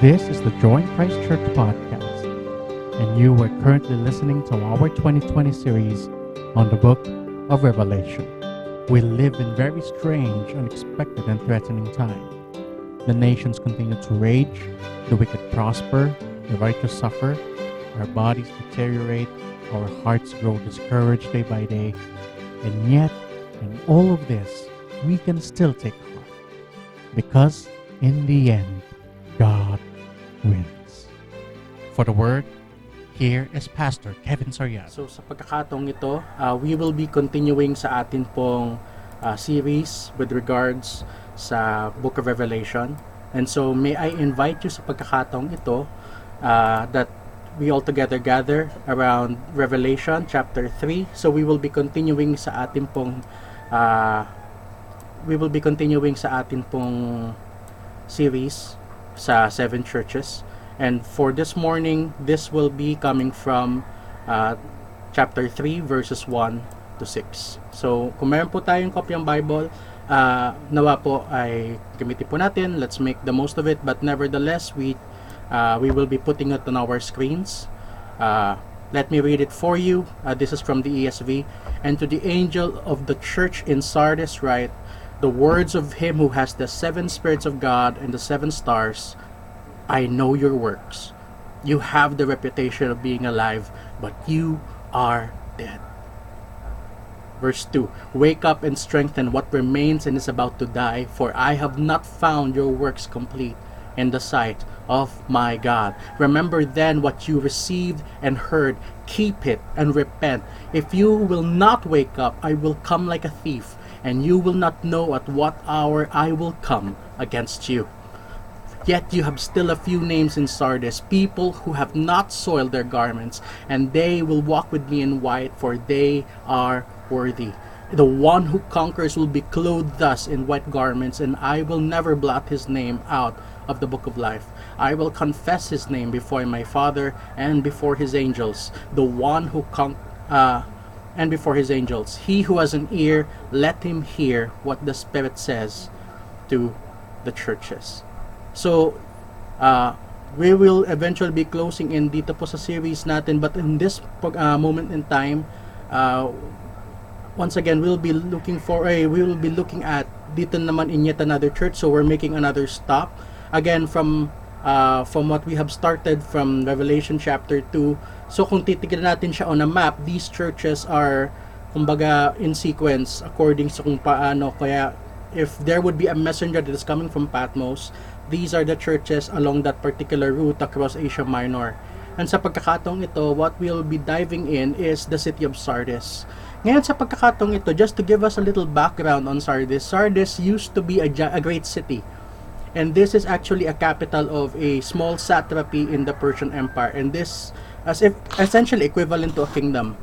This is the Join Christ Church podcast, and you are currently listening to our 2020 series on the book of Revelation. We live in very strange, unexpected, and threatening times. The nations continue to rage, the wicked prosper, the righteous suffer, our bodies deteriorate, our hearts grow discouraged day by day, and yet, in all of this, we can still take heart because in the end, wins. For the word, here is Pastor Kevin Soriano. So sa pagkakataong ito, uh, we will be continuing sa atin pong uh, series with regards sa Book of Revelation. And so may I invite you sa pagkakataong ito uh, that we all together gather around Revelation chapter 3. So we will be continuing sa atin pong uh, we will be continuing sa atin pong series sa seven churches. And for this morning, this will be coming from uh, chapter 3 verses 1 to 6. So, kung meron po tayong kopyang Bible, uh, nawa po ay gamitin po natin. Let's make the most of it. But nevertheless, we uh, we will be putting it on our screens. Uh, let me read it for you. Uh, this is from the ESV. And to the angel of the church in Sardis write, the words of him who has the seven spirits of God and the seven stars, I know your works. You have the reputation of being alive, but you are dead. Verse 2 Wake up and strengthen what remains and is about to die, for I have not found your works complete in the sight of my God. Remember then what you received and heard, keep it and repent. If you will not wake up, I will come like a thief and you will not know at what hour I will come against you. Yet you have still a few names in Sardis, people who have not soiled their garments, and they will walk with me in white, for they are worthy. The one who conquers will be clothed thus in white garments, and I will never blot his name out of the book of life. I will confess his name before my Father and before his angels. The one who con- uh, and before his angels. He who has an ear, let him hear what the Spirit says to the churches. So, uh, we will eventually be closing in dito po sa series natin but in this uh, moment in time uh, once again we'll be looking for a we will be looking at dito naman in yet another church so we're making another stop again from uh, from what we have started from Revelation chapter 2 So kung titignan natin siya on a map, these churches are kumbaga in sequence according sa kung paano kaya if there would be a messenger that is coming from Patmos, these are the churches along that particular route across Asia Minor. And sa pagkakataong ito, what we'll be diving in is the city of Sardis. Ngayon sa pagkakataong ito, just to give us a little background on Sardis, Sardis used to be a, a great city. And this is actually a capital of a small satrapy in the Persian Empire. And this as if essentially equivalent to a kingdom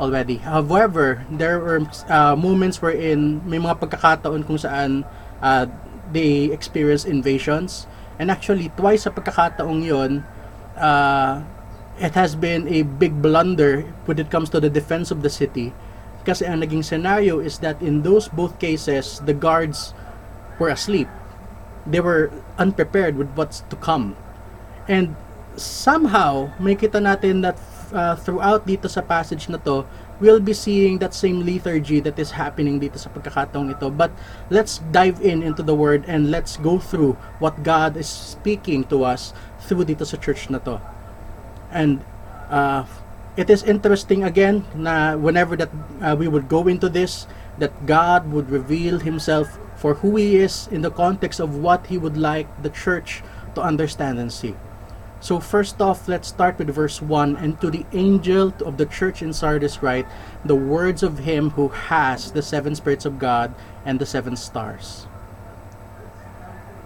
already. However, there were uh, moments wherein may mga pagkakataon kung saan uh, they experience invasions. And actually, twice sa pagkakataong yon, uh, it has been a big blunder when it comes to the defense of the city. Kasi ang naging scenario is that in those both cases, the guards were asleep. They were unprepared with what's to come. And somehow, may kita natin that uh, throughout dito sa passage na to, we'll be seeing that same liturgy that is happening dito sa pagkakataong ito. But let's dive in into the word and let's go through what God is speaking to us through dito sa church na to. And uh, it is interesting again na whenever that uh, we would go into this, that God would reveal Himself for who He is in the context of what He would like the church to understand and see. So first off, let's start with verse 1. And to the angel of the church in Sardis write, the words of him who has the seven spirits of God and the seven stars.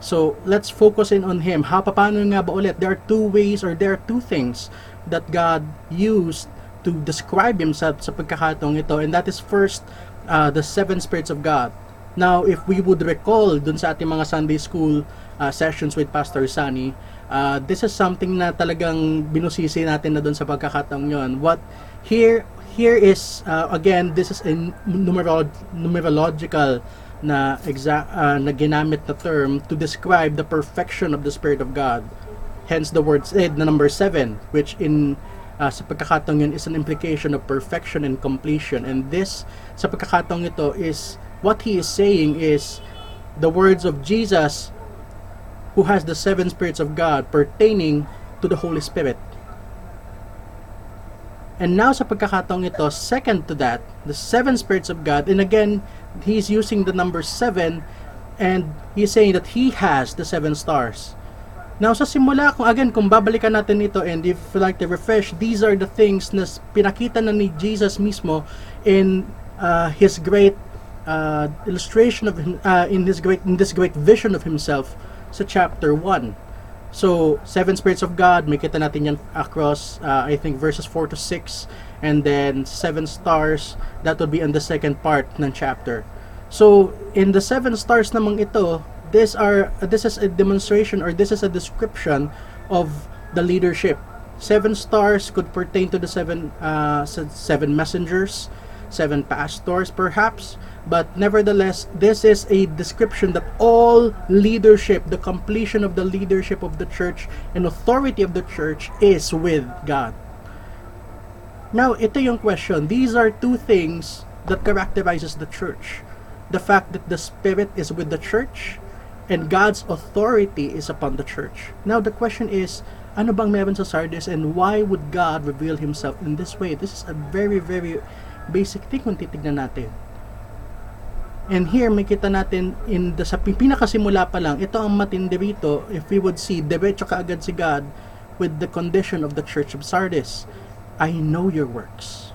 So let's focus in on him. Ha, paano nga ba ulit? There are two ways or there are two things that God used to describe himself sa pagkakataong ito. And that is first, uh, the seven spirits of God. Now, if we would recall dun sa ating mga Sunday school uh, sessions with Pastor Sunny, uh, this is something na talagang binusisi natin na doon sa pagkakataong yon. What here here is uh, again this is a numerolo- numerological na exact uh, na ginamit na term to describe the perfection of the spirit of God. Hence the word eh, the number 7 which in uh, sa pagkakataong yun is an implication of perfection and completion. And this sa pagkakataong ito is what he is saying is the words of Jesus who has the seven spirits of God pertaining to the Holy Spirit. And now sa pagkakataong ito, second to that, the seven spirits of God, and again, he's using the number seven, and he's saying that he has the seven stars. Now sa simula, kung again, kung babalikan natin ito, and if you like to refresh, these are the things na pinakita na ni Jesus mismo in uh, his great uh, illustration of him, uh, in his great in this great vision of himself sa chapter 1. So, seven spirits of God, may kita natin yan across, uh, I think, verses 4 to 6. And then, seven stars, that would be in the second part ng chapter. So, in the seven stars namang ito, this are this is a demonstration or this is a description of the leadership. Seven stars could pertain to the seven uh, seven messengers, seven pastors perhaps, but nevertheless, this is a description that all leadership, the completion of the leadership of the church and authority of the church is with God. Now, ito yung question. These are two things that characterizes the church. The fact that the Spirit is with the church and God's authority is upon the church. Now, the question is, ano bang meron sa Sardis and why would God reveal Himself in this way? This is a very, very basic thing kung titignan natin. And here, makita natin in the, sa pinakasimula pa lang, ito ang matindi rito if we would see, diretso kaagad si God with the condition of the church of Sardis. I know your works.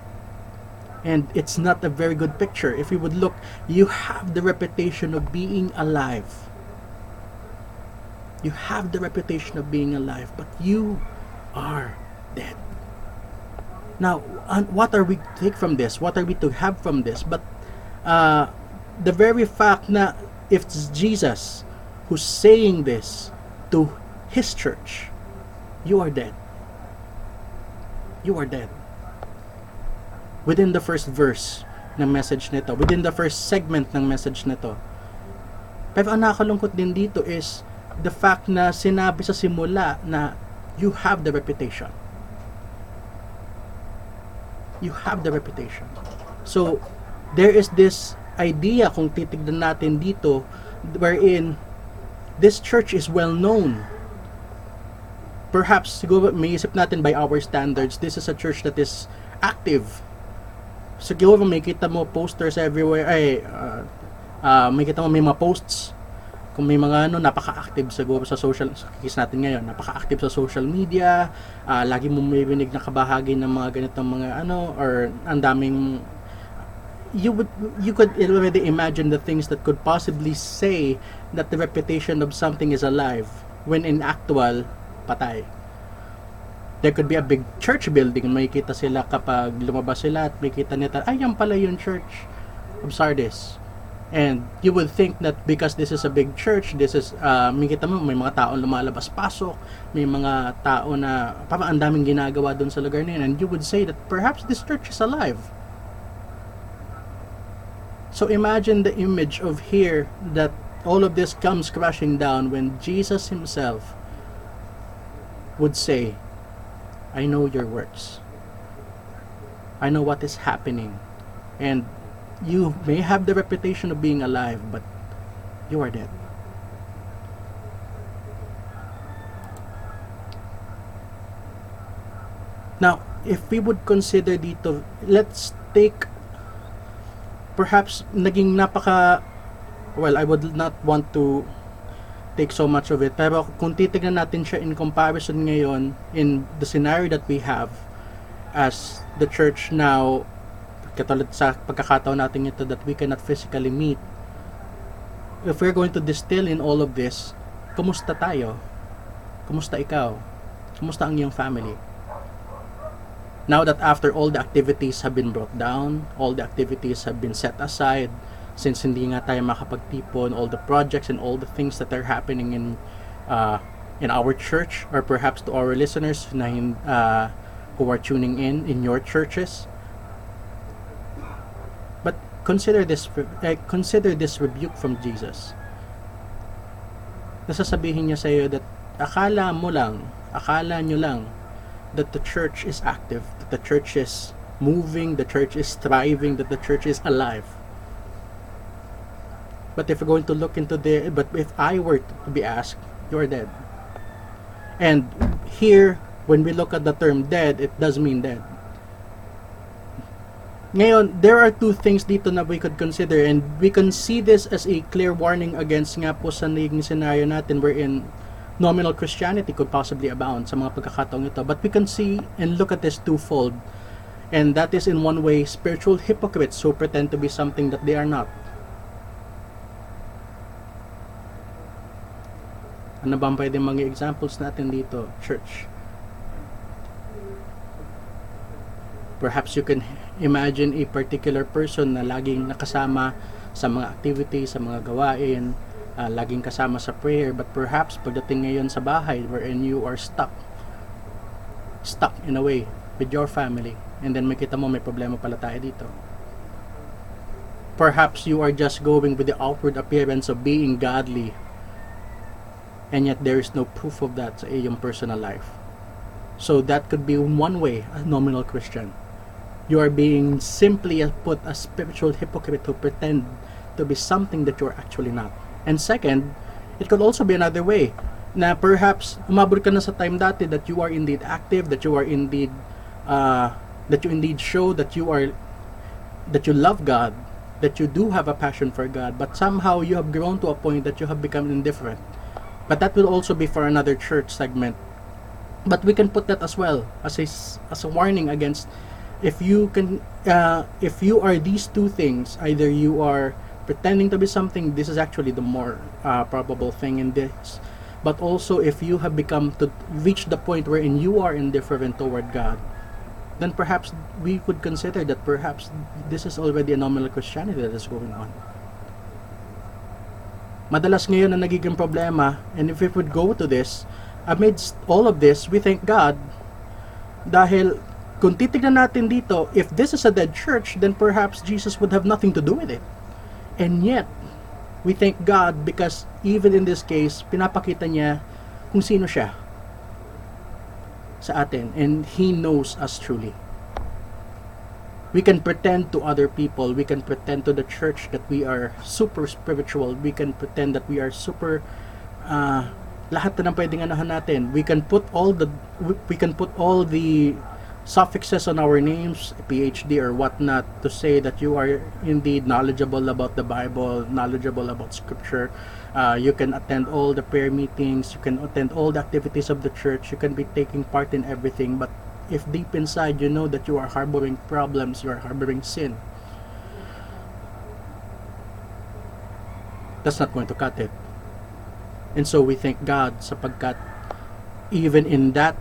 And it's not a very good picture. If we would look, you have the reputation of being alive. You have the reputation of being alive, but you are dead. Now, what are we to take from this? What are we to have from this? But uh, the very fact na if it's Jesus who's saying this to his church, you are dead. You are dead. Within the first verse ng message nito, within the first segment ng message nito. Pero ang nakakalungkot din dito is the fact na sinabi sa simula na you have the reputation. You have the reputation. So, there is this idea kung titignan natin dito wherein this church is well known. Perhaps siguro may isip natin by our standards, this is a church that is active. Siguro may kita mo posters everywhere, ay, uh, uh, may kita mo may mga posts kung may mga ano napaka-active siguro sa social sa case natin ngayon napaka-active sa social media uh, lagi mo may binig na kabahagi ng mga ganitong mga ano or ang daming you would you could already imagine the things that could possibly say that the reputation of something is alive when in actual patay. There could be a big church building makikita sila kapag lumabas sila at makikita nila ay yan pala yung church of Sardis. And you would think that because this is a big church this is uh, makikita mo may mga taong lumalabas pasok may mga tao na parang ang daming ginagawa doon sa lugar na yun. And you would say that perhaps this church is alive So imagine the image of here that all of this comes crashing down when Jesus himself would say, I know your works. I know what is happening. And you may have the reputation of being alive, but you are dead. Now, if we would consider dito, let's take perhaps naging napaka well, I would not want to take so much of it. Pero kung titignan natin siya in comparison ngayon in the scenario that we have as the church now katulad sa pagkakataon natin ito that we cannot physically meet if we're going to distill in all of this kumusta tayo? Kumusta ikaw? Kumusta ang iyong family? Now that after all the activities have been brought down, all the activities have been set aside, since hindi nga tayo makapagtipon, all the projects and all the things that are happening in uh, in our church, or perhaps to our listeners na, uh, who are tuning in in your churches. But consider this, uh, consider this rebuke from Jesus. Nasasabihin niya sa iyo that akala mo lang, akala nyo lang that the church is active, that the church is moving, the church is thriving, that the church is alive. But if you're going to look into the, but if I were to be asked, you're dead. And here, when we look at the term dead, it does mean dead. Ngayon, there are two things dito na we could consider and we can see this as a clear warning against nga po sa naging scenario natin wherein nominal Christianity could possibly abound sa mga pagkakataong ito. But we can see and look at this twofold. And that is in one way spiritual hypocrites who pretend to be something that they are not. Ano ba ang pwede mga examples natin dito, church? Perhaps you can imagine a particular person na laging nakasama sa mga activities, sa mga gawain, uh, laging kasama sa prayer, but perhaps pagdating ngayon sa bahay wherein you are stuck, stuck in a way with your family, and then makita mo may problema pala tayo dito. Perhaps you are just going with the outward appearance of being godly, and yet there is no proof of that sa iyong personal life. So that could be one way a nominal Christian you are being simply put a spiritual hypocrite who pretend to be something that you're actually not. And second, it could also be another way na perhaps umabot ka na sa time dati that you are indeed active, that you are indeed uh, that you indeed show that you are that you love God, that you do have a passion for God, but somehow you have grown to a point that you have become indifferent. But that will also be for another church segment. But we can put that as well as a, as a warning against if you can uh, if you are these two things either you are pretending to be something this is actually the more uh, probable thing in this. But also if you have become to reach the point wherein you are indifferent toward God then perhaps we could consider that perhaps this is already a nominal Christianity that is going on. Madalas ngayon ang nagiging problema and if we would go to this amidst all of this we thank God. Dahil kung titignan natin dito, if this is a dead church, then perhaps Jesus would have nothing to do with it. And yet, we thank God because even in this case, pinapakita niya kung sino siya sa atin and He knows us truly. We can pretend to other people, we can pretend to the church that we are super spiritual, we can pretend that we are super uh, lahat na ng pwedeng anahan natin. We can put all the we can put all the suffixes on our names, PhD or whatnot, to say that you are indeed knowledgeable about the Bible, knowledgeable about Scripture. Uh, you can attend all the prayer meetings, you can attend all the activities of the church, you can be taking part in everything. But if deep inside you know that you are harboring problems, you are harboring sin, that's not going to cut it. And so we thank God sapagkat even in that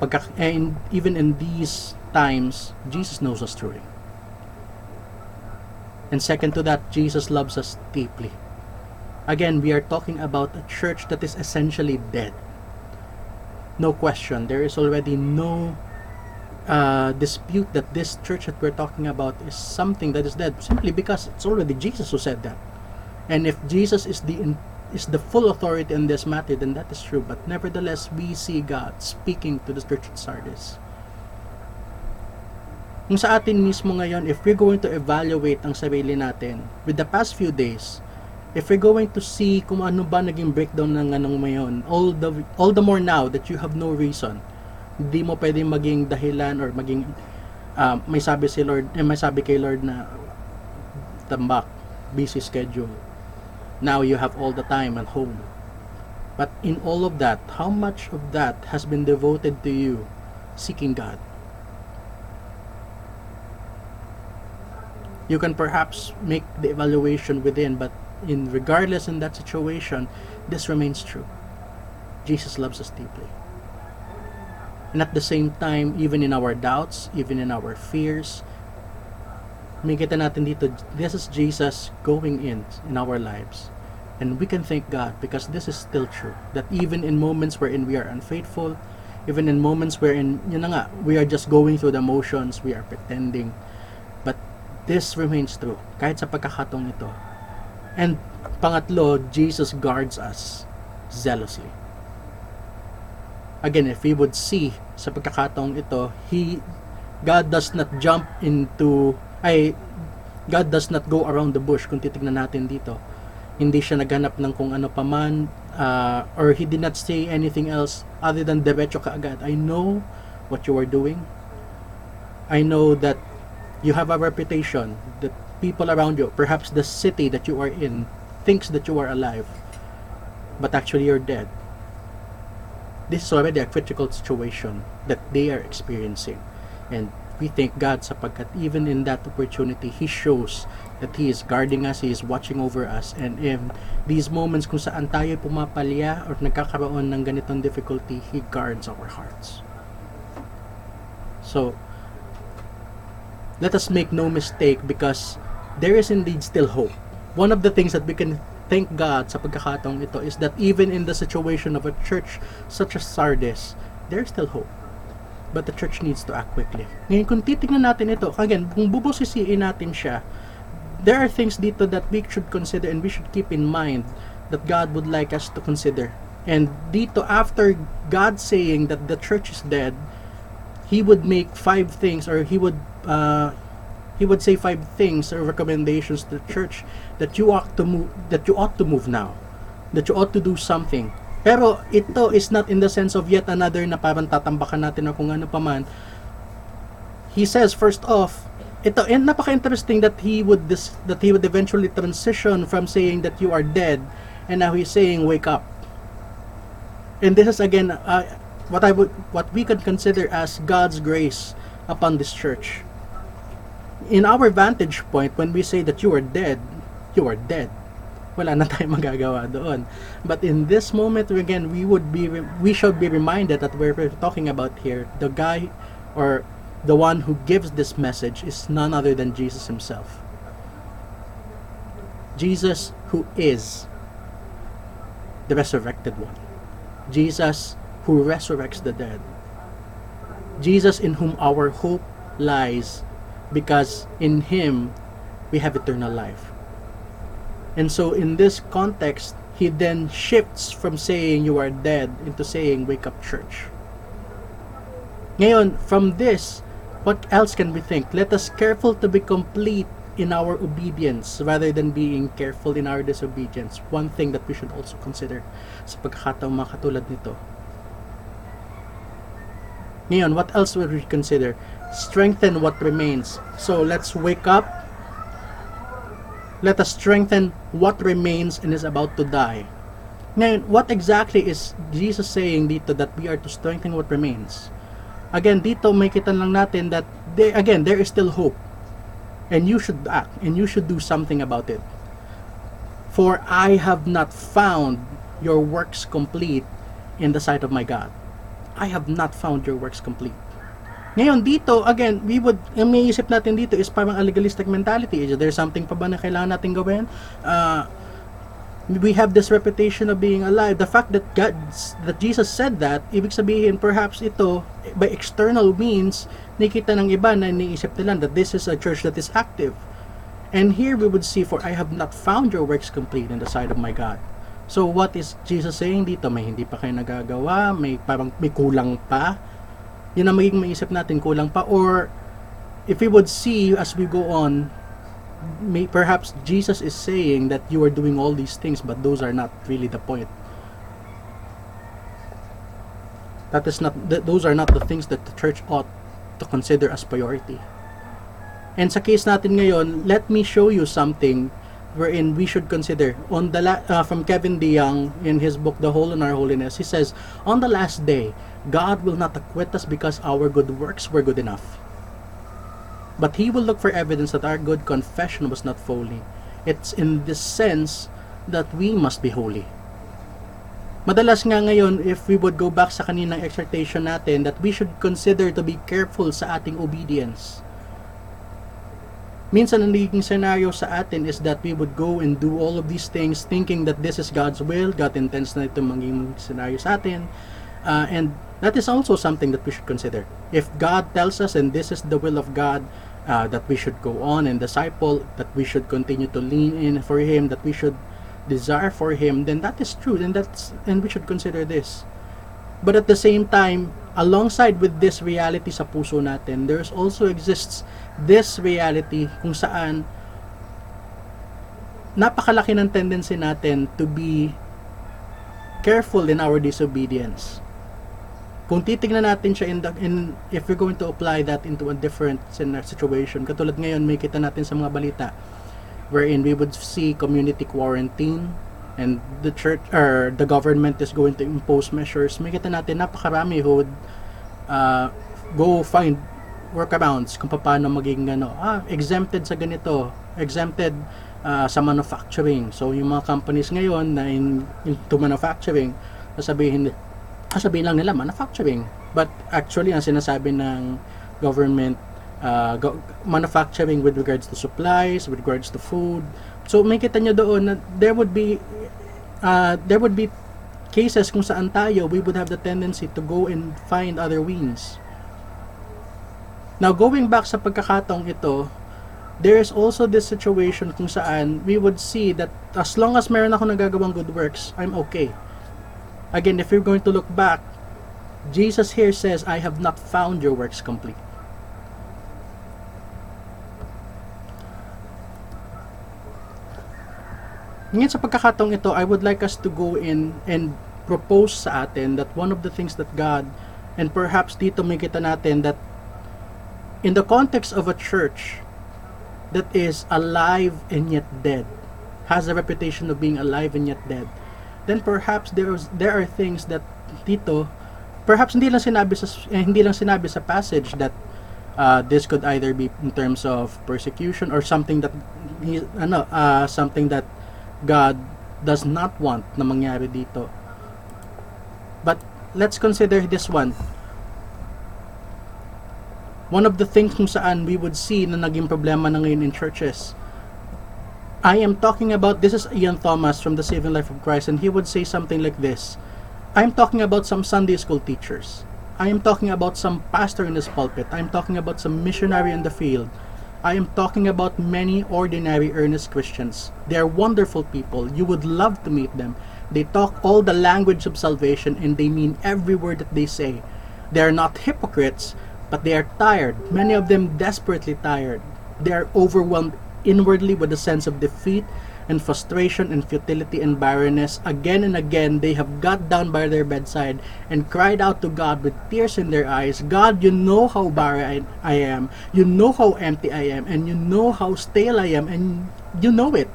pagka, and even in these times, Jesus knows us truly. And second to that, Jesus loves us deeply. Again, we are talking about a church that is essentially dead. No question, there is already no uh, dispute that this church that we're talking about is something that is dead simply because it's already Jesus who said that. And if Jesus is the is the full authority in this matter, then that is true. But nevertheless, we see God speaking to the church of Sardis. Kung sa atin mismo ngayon, if we're going to evaluate ang sarili natin with the past few days, if we're going to see kung ano ba naging breakdown ng anong mayon, all the, all the more now that you have no reason, hindi mo pwedeng maging dahilan or maging uh, may sabi si Lord, eh, may sabi kay Lord na tambak, busy schedule now you have all the time at home. But in all of that, how much of that has been devoted to you seeking God? You can perhaps make the evaluation within, but in regardless in that situation, this remains true. Jesus loves us deeply. And at the same time, even in our doubts, even in our fears, makita natin dito, this is Jesus going in in our lives. And we can thank God because this is still true. That even in moments wherein we are unfaithful, even in moments wherein, yun na nga, we are just going through the motions, we are pretending. But this remains true, kahit sa pagkakatong ito. And pangatlo, Jesus guards us zealously. again, if we would see sa pagkakataong ito, He, God does not jump into, ay, God does not go around the bush kung titignan natin dito. Hindi siya naghanap ng kung ano paman, uh, or He did not say anything else other than diretso kaagad. I know what you are doing. I know that you have a reputation, that people around you, perhaps the city that you are in, thinks that you are alive, but actually you're dead. This is already a critical situation that they are experiencing. And we thank God sapagkat even in that opportunity, He shows that He is guarding us, He is watching over us. And in these moments kung saan tayo pumapalya or nagkakaroon ng ganitong difficulty, He guards our hearts. So, let us make no mistake because there is indeed still hope. One of the things that we can thank God sa pagkakataong ito is that even in the situation of a church such as Sardis, there's still hope. But the church needs to act quickly. Ngayon, kung titignan natin ito, again, kung bubusisiin natin siya, there are things dito that we should consider and we should keep in mind that God would like us to consider. And dito, after God saying that the church is dead, He would make five things or He would uh, he would say five things or recommendations to the church that you ought to move that you ought to move now that you ought to do something pero ito is not in the sense of yet another na parang tatambakan natin o kung ano pa man. He says first off ito and napaka-interesting that he would this that he would eventually transition from saying that you are dead and now he's saying wake up. And this is again uh, what I would what we could consider as God's grace upon this church. In our vantage point, when we say that you are dead, you are dead. Wala na tayong magagawa doon. But in this moment, again, we would be, we should be reminded that we're talking about here, the guy or the one who gives this message is none other than Jesus himself. Jesus who is the resurrected one. Jesus who resurrects the dead. Jesus in whom our hope lies because in Him we have eternal life. And so, in this context, he then shifts from saying you are dead into saying wake up church. Ngayon, from this, what else can we think? Let us careful to be complete in our obedience rather than being careful in our disobedience. One thing that we should also consider sa pagkakataong mga katulad nito. Ngayon, what else would we consider? strengthen what remains. So let's wake up. Let us strengthen what remains and is about to die. Ngayon, what exactly is Jesus saying dito that we are to strengthen what remains? Again, dito may kita lang natin that there, again, there is still hope. And you should act and you should do something about it. For I have not found your works complete in the sight of my God. I have not found your works complete. Ngayon, dito, again, we would, yung may isip natin dito is parang a legalistic mentality. Is there something pa ba na kailangan natin gawin? Uh, we have this reputation of being alive. The fact that God, that Jesus said that, ibig sabihin, perhaps ito, by external means, nakita ng iba na iniisip nila that this is a church that is active. And here we would see, for I have not found your works complete in the sight of my God. So what is Jesus saying dito? May hindi pa kayo nagagawa, may parang may kulang pa yun ang magiging maisip natin kulang pa. Or if we would see as we go on may, perhaps Jesus is saying that you are doing all these things but those are not really the point. That is not th- those are not the things that the church ought to consider as priority. And sa case natin ngayon let me show you something wherein we should consider on the la- uh, from Kevin DeYoung in his book The Hole in Our Holiness he says on the last day God will not acquit us because our good works were good enough. But He will look for evidence that our good confession was not folly. It's in this sense that we must be holy. Madalas nga ngayon, if we would go back sa kaninang exhortation natin, that we should consider to be careful sa ating obedience. Minsan ang nagiging scenario sa atin is that we would go and do all of these things thinking that this is God's will, God intends na ito maging scenario sa atin, uh, and that is also something that we should consider. If God tells us, and this is the will of God, uh, that we should go on and disciple, that we should continue to lean in for Him, that we should desire for Him, then that is true, and that's and we should consider this. But at the same time, alongside with this reality sa puso natin, there's also exists this reality kung saan napakalaki ng tendency natin to be careful in our disobedience. Kung titignan natin siya in, the, in if we're going to apply that into a different situation, katulad ngayon may kita natin sa mga balita wherein we would see community quarantine and the church or the government is going to impose measures. May kita natin napakarami who would uh, go find workarounds kung paano maging ano, ah, exempted sa ganito, exempted uh, sa manufacturing. So, yung mga companies ngayon na in, into manufacturing, sasabihin, sasabihin lang nila manufacturing. But actually, ang sinasabi ng government, uh, go, manufacturing with regards to supplies, with regards to food. So, may kita nyo doon na there would be uh, there would be cases kung saan tayo, we would have the tendency to go and find other wings. Now, going back sa pagkakataong ito, there is also this situation kung saan we would see that as long as meron ako nagagawang good works, I'm okay. Again, if you're going to look back, Jesus here says, I have not found your works complete. Ngayon sa pagkakataong ito, I would like us to go in and propose sa atin that one of the things that God, and perhaps dito may kita natin that in the context of a church, that is alive and yet dead, has a reputation of being alive and yet dead, then perhaps there's there are things that dito perhaps hindi lang sinabi sa eh, hindi lang sinabi sa passage that uh, this could either be in terms of persecution or something that ano uh, something that God does not want na mangyari dito. But let's consider this one one of the things kung saan we would see na naging problema na ngayon in churches. I am talking about, this is Ian Thomas from the Saving Life of Christ, and he would say something like this. I am talking about some Sunday school teachers. I am talking about some pastor in this pulpit. I am talking about some missionary in the field. I am talking about many ordinary earnest Christians. They are wonderful people. You would love to meet them. They talk all the language of salvation and they mean every word that they say. They are not hypocrites, but they are tired, many of them desperately tired. They are overwhelmed inwardly with a sense of defeat and frustration and futility and barrenness. Again and again, they have got down by their bedside and cried out to God with tears in their eyes God, you know how barren I, am, you know how empty I am, and you know how stale I am, and you know it.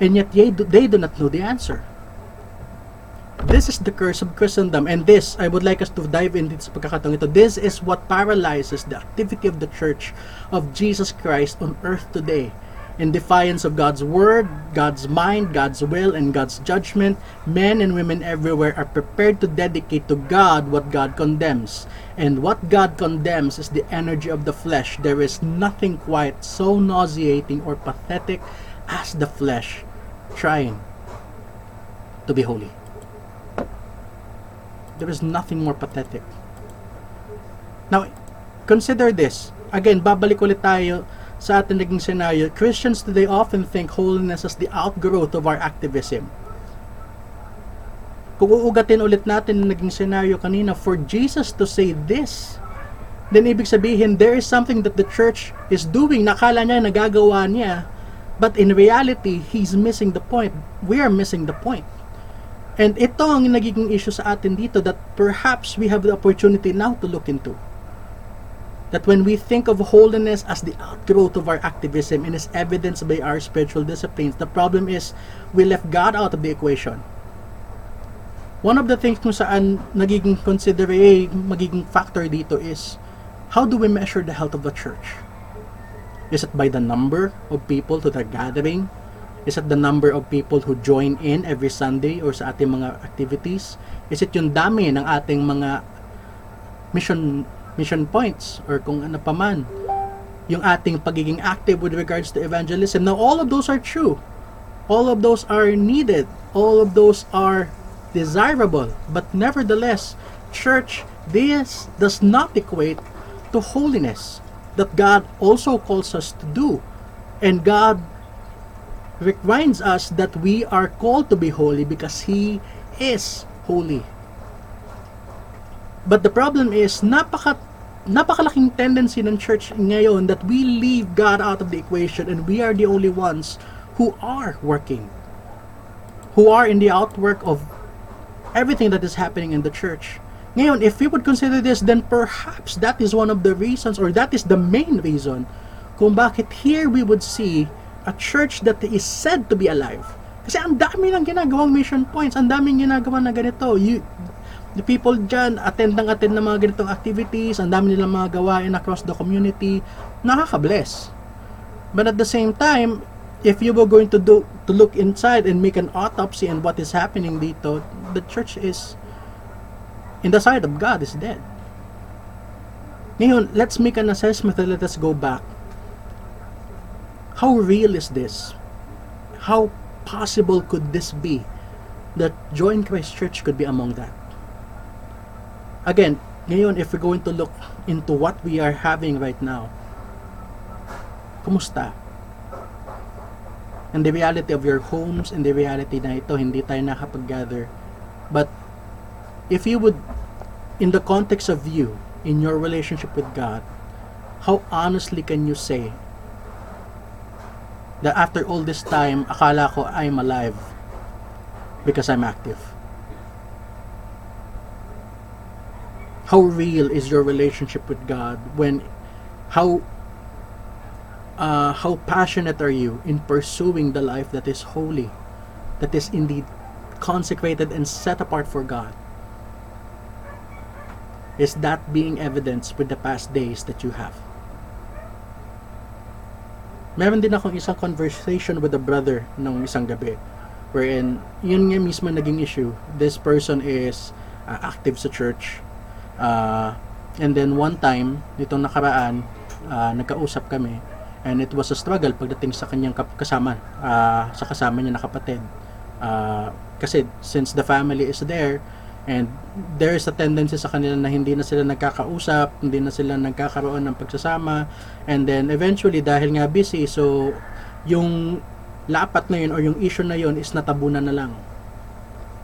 And yet, they do, they do not know the answer. This is the curse of Christendom and this, I would like us to dive into sa pagkakataong ito. This is what paralyzes the activity of the Church of Jesus Christ on earth today. In defiance of God's word, God's mind, God's will, and God's judgment, men and women everywhere are prepared to dedicate to God what God condemns. And what God condemns is the energy of the flesh. There is nothing quite so nauseating or pathetic as the flesh trying to be holy. There is nothing more pathetic. Now, consider this. Again, babalik ulit tayo sa ating naging scenario. Christians today often think holiness as the outgrowth of our activism. Kung uugatin ulit natin ang naging scenario kanina, for Jesus to say this, then ibig sabihin, there is something that the church is doing. Nakala niya nagagawa niya, but in reality, he's missing the point. We are missing the point. And ito ang nagiging issue sa atin dito that perhaps we have the opportunity now to look into. That when we think of holiness as the outgrowth of our activism and is evidenced by our spiritual disciplines, the problem is we left God out of the equation. One of the things kung saan nagiging consider eh, magiging factor dito is how do we measure the health of the church? Is it by the number of people to the gathering? Is it the number of people who join in every Sunday or sa ating mga activities? Is it yung dami ng ating mga mission mission points or kung ano pa man? Yung ating pagiging active with regards to evangelism. Now, all of those are true. All of those are needed. All of those are desirable. But nevertheless, church, this does not equate to holiness that God also calls us to do. And God reminds us that we are called to be holy because He is holy. But the problem is, napaka napakalaking tendency ng church ngayon that we leave God out of the equation and we are the only ones who are working. Who are in the outwork of everything that is happening in the church. Ngayon, if we would consider this, then perhaps that is one of the reasons or that is the main reason kung bakit here we would see a church that is said to be alive. Kasi ang dami ng ginagawang mission points, ang daming ginagawa na ganito. You, the people dyan, attend ng attend ng mga ganitong activities, ang dami nilang mga gawain across the community, nakaka-bless. But at the same time, if you were going to do to look inside and make an autopsy on what is happening dito, the church is in the sight of God is dead. Ngayon, let's make an assessment and let us go back. How real is this? How possible could this be that Joy in Christ Church could be among that? Again, ngayon, if we're going to look into what we are having right now, kumusta? And the reality of your homes and the reality na ito, hindi tayo nakapag-gather. But, if you would, in the context of you, in your relationship with God, how honestly can you say that after all this time, akala ko I'm alive because I'm active? How real is your relationship with God when how uh, how passionate are you in pursuing the life that is holy, that is indeed consecrated and set apart for God? Is that being evidenced with the past days that you have? Meron din akong isang conversation with a brother nung isang gabi wherein yun nga mismo naging issue. This person is uh, active sa church. Uh, and then one time, nitong nakaraan, uh, nagkausap kami and it was a struggle pagdating sa kanyang kasama, uh, sa kasama niya na kapatid. Uh, kasi since the family is there, and there is a tendency sa kanila na hindi na sila nagkakausap, hindi na sila nagkakaroon ng pagsasama, and then eventually dahil nga busy, so yung lapat na yun or yung issue na yun is natabunan na lang.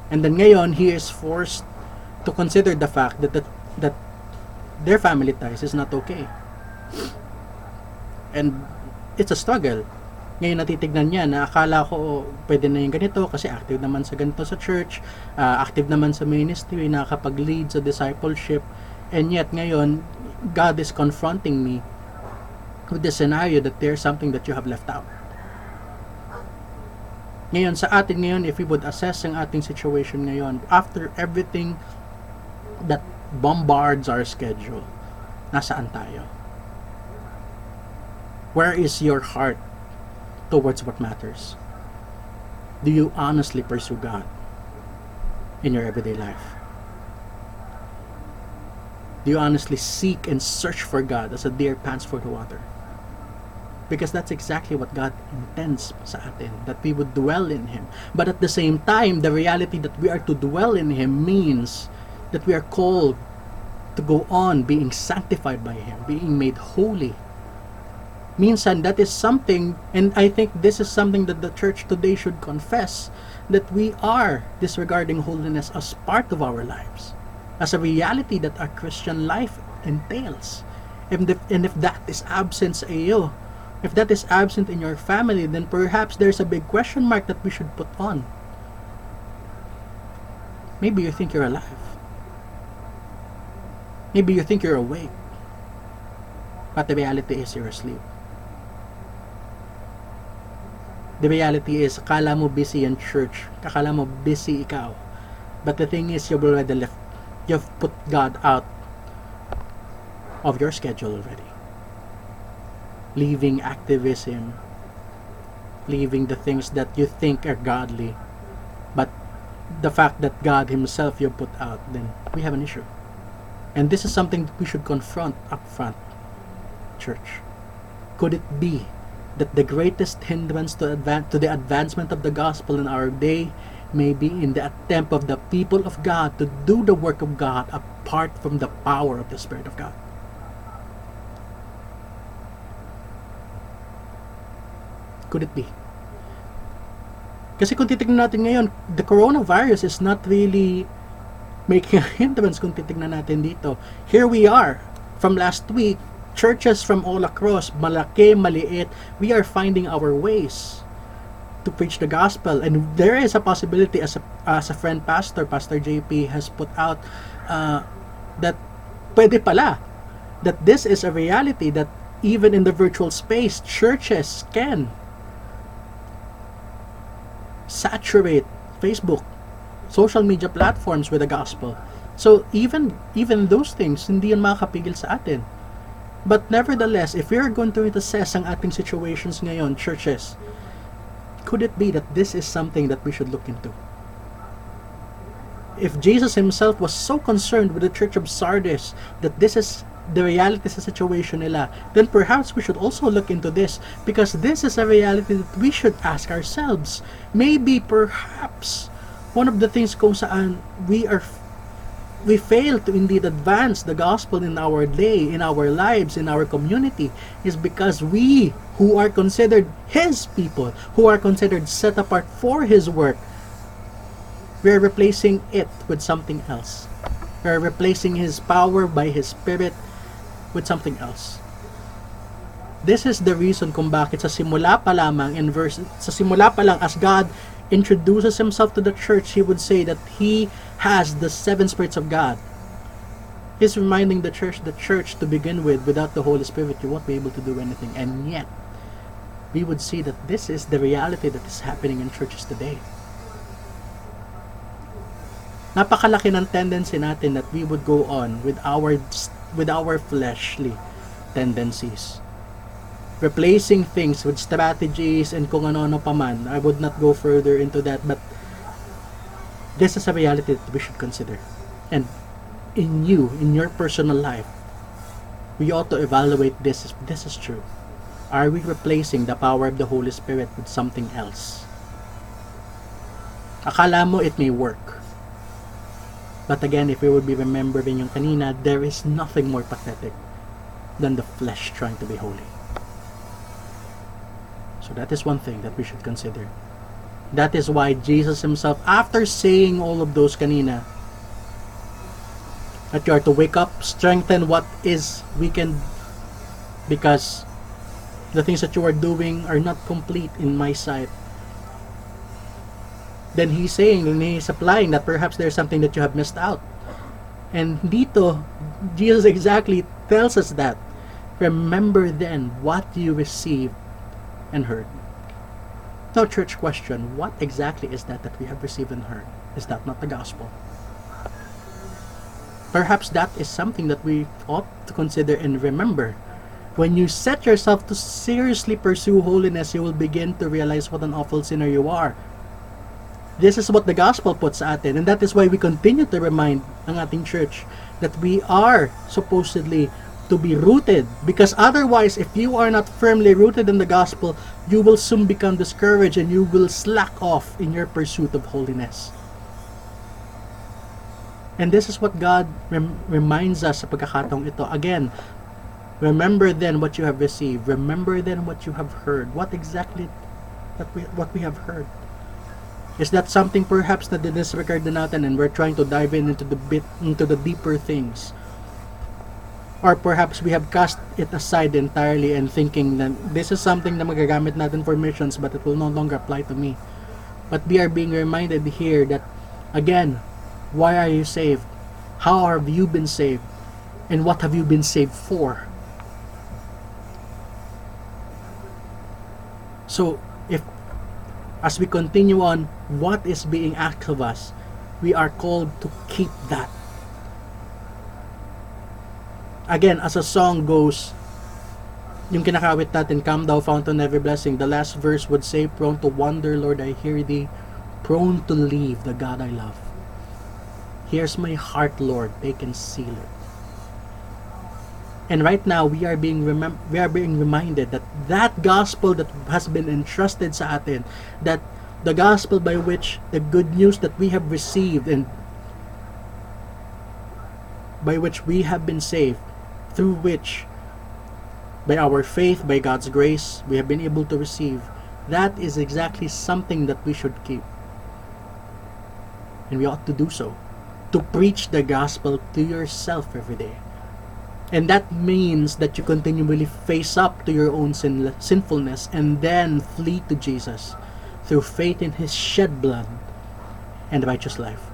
And then ngayon, he is forced to consider the fact that that, that their family ties is not okay. And it's a struggle ngayon natitignan niya na akala ko pwede na yung ganito kasi active naman sa ganito sa church, uh, active naman sa ministry, nakakapag-lead sa discipleship, and yet ngayon, God is confronting me with the scenario that there's something that you have left out. Ngayon, sa atin ngayon, if we would assess ang ating situation ngayon, after everything that bombards our schedule, nasaan tayo? Where is your heart towards what matters? Do you honestly pursue God in your everyday life? Do you honestly seek and search for God as a deer pants for the water? Because that's exactly what God intends sa atin, that we would dwell in Him. But at the same time, the reality that we are to dwell in Him means that we are called to go on being sanctified by Him, being made holy. Minsan that is something and I think this is something that the church today should confess that we are disregarding holiness as part of our lives as a reality that our Christian life entails. And if, and if that is absent sa iyo if that is absent in your family then perhaps there's a big question mark that we should put on. Maybe you think you're alive maybe you think you're awake but the reality is you're asleep the reality is, akala mo busy in church. Akala mo busy ikaw. But the thing is, you've already left. You've put God out of your schedule already. Leaving activism, leaving the things that you think are godly, but the fact that God Himself you put out, then we have an issue. And this is something we should confront up front, church. Could it be that the greatest hindrance to, advan- to the advancement of the gospel in our day may be in the attempt of the people of God to do the work of God apart from the power of the Spirit of God. Could it be? Kasi kung titignan natin ngayon, the coronavirus is not really making a hindrance kung titignan natin dito. Here we are, from last week, churches from all across, malaki, maliit, we are finding our ways to preach the gospel. And there is a possibility, as a, as a friend pastor, Pastor JP, has put out uh, that pwede pala, that this is a reality that even in the virtual space, churches can saturate Facebook, social media platforms with the gospel. So even even those things hindi yan makakapigil sa atin. But nevertheless, if we are going to assess ang ating situations ngayon, churches, could it be that this is something that we should look into? If Jesus himself was so concerned with the church of Sardis that this is the reality sa situation nila, then perhaps we should also look into this because this is a reality that we should ask ourselves. Maybe, perhaps, one of the things kung saan we are we fail to indeed advance the gospel in our day, in our lives, in our community, is because we, who are considered His people, who are considered set apart for His work, we are replacing it with something else. We are replacing His power by His Spirit with something else. This is the reason kung bakit sa simula pa lamang in verse sa simula pa lang as God introduces himself to the church, he would say that he has the seven spirits of God. He's reminding the church, the church to begin with, without the Holy Spirit, you won't be able to do anything. And yet, we would see that this is the reality that is happening in churches today. Napakalaki ng tendency natin that we would go on with our with our fleshly tendencies replacing things with strategies and kung ano-ano pa man. I would not go further into that, but this is a reality that we should consider. And in you, in your personal life, we ought to evaluate this if this is true. Are we replacing the power of the Holy Spirit with something else? Akala mo it may work. But again, if we would be remembering yung kanina, there is nothing more pathetic than the flesh trying to be holy. So that is one thing that we should consider. That is why Jesus himself, after saying all of those kanina, that you are to wake up, strengthen what is weakened, because the things that you are doing are not complete in my sight. Then he's saying, and he's applying that perhaps there's something that you have missed out. And dito, Jesus exactly tells us that. Remember then what you received and heard. Now, church question what exactly is that that we have received and heard? Is that not the gospel? Perhaps that is something that we ought to consider and remember. When you set yourself to seriously pursue holiness, you will begin to realize what an awful sinner you are. This is what the gospel puts at it, and that is why we continue to remind ang ating church that we are supposedly to be rooted because otherwise if you are not firmly rooted in the gospel you will soon become discouraged and you will slack off in your pursuit of holiness. And this is what God rem- reminds us sa pagkakataong ito. Again remember then what you have received. Remember then what you have heard. What exactly that we, what we have heard? Is that something perhaps na dinisregard na natin and we're trying to dive in into the bit into the deeper things or perhaps we have cast it aside entirely and thinking that this is something na magagamit natin for missions but it will no longer apply to me. But we are being reminded here that again, why are you saved? How have you been saved? And what have you been saved for? So, if as we continue on, what is being asked of us, we are called to keep that again, as a song goes, yung kinakawit natin, Come thou fountain every blessing, the last verse would say, Prone to wonder, Lord, I hear thee, prone to leave the God I love. Here's my heart, Lord, take and seal it. And right now, we are being remem- we are being reminded that that gospel that has been entrusted sa atin, that the gospel by which the good news that we have received and by which we have been saved through which, by our faith, by God's grace, we have been able to receive, that is exactly something that we should keep. And we ought to do so. to preach the gospel to yourself every day. And that means that you continually face up to your own sin- sinfulness and then flee to Jesus through faith in His shed blood and righteous life.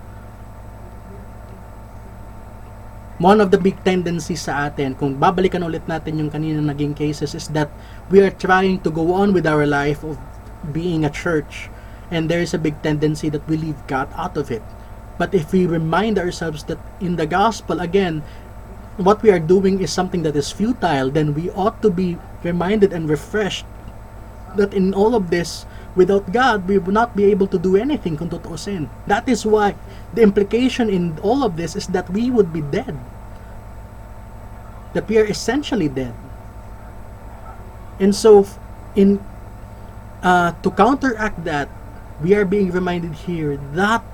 One of the big tendencies sa atin, kung babalikan ulit natin yung kanina naging cases, is that we are trying to go on with our life of being a church and there is a big tendency that we leave God out of it. But if we remind ourselves that in the gospel, again, what we are doing is something that is futile, then we ought to be reminded and refreshed that in all of this, without God, we would not be able to do anything kung. That is why the implication in all of this is that we would be dead. That we are essentially dead. And so, in uh, to counteract that, we are being reminded here that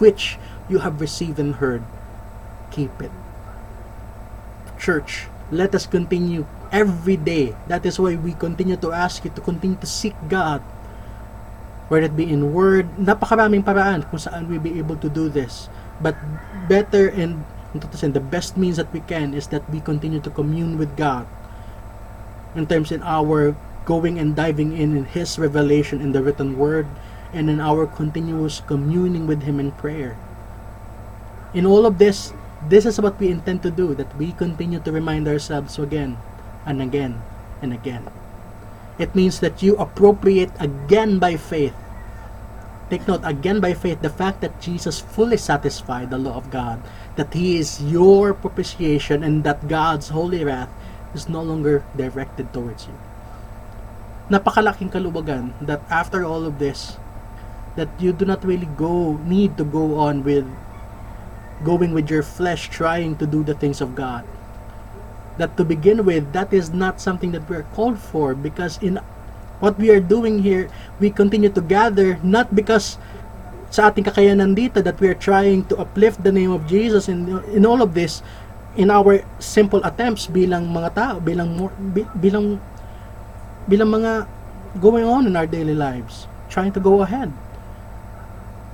which you have received and heard, keep it. Church, let us continue every day. That is why we continue to ask you to continue to seek God. Whether it be in word, napakaraming paraan kung saan we be able to do this. But better and the best means that we can is that we continue to commune with God in terms in our going and diving in in His revelation in the written word and in our continuous communing with Him in prayer. In all of this, this is what we intend to do, that we continue to remind ourselves again and again and again. It means that you appropriate again by faith. Take note, again by faith, the fact that Jesus fully satisfied the law of God, that He is your propitiation, and that God's holy wrath is no longer directed towards you. Napakalaking kalubagan that after all of this, that you do not really go need to go on with going with your flesh trying to do the things of God. That to begin with, that is not something that we are called for because in what we are doing here, we continue to gather not because sa ating kakayanan dito that we are trying to uplift the name of Jesus in in all of this in our simple attempts bilang mga tao, bilang bilang bilang mga going on in our daily lives, trying to go ahead.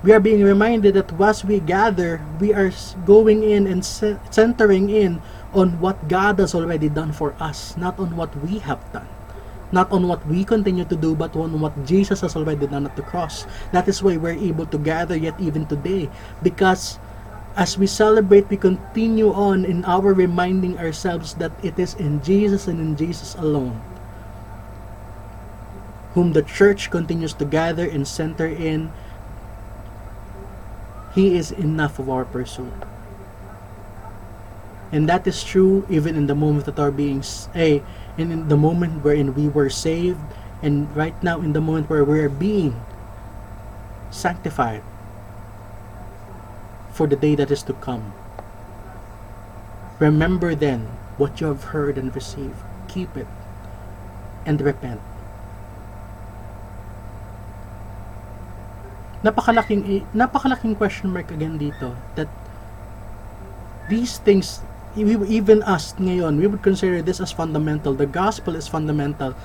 We are being reminded that as we gather, we are going in and centering in on what God has already done for us, not on what we have done. Not on what we continue to do, but on what Jesus has already done at the cross. That is why we're able to gather yet even today. Because as we celebrate, we continue on in our reminding ourselves that it is in Jesus and in Jesus alone whom the church continues to gather and center in he is enough of our pursuit. And that is true even in the moment that our being a and eh, in the moment wherein we were saved and right now in the moment where we are being sanctified for the day that is to come. Remember then what you have heard and received. Keep it and repent. napakalaking eh, napakalaking question mark again dito that these things even us ngayon we would consider this as fundamental. The gospel is fundamental.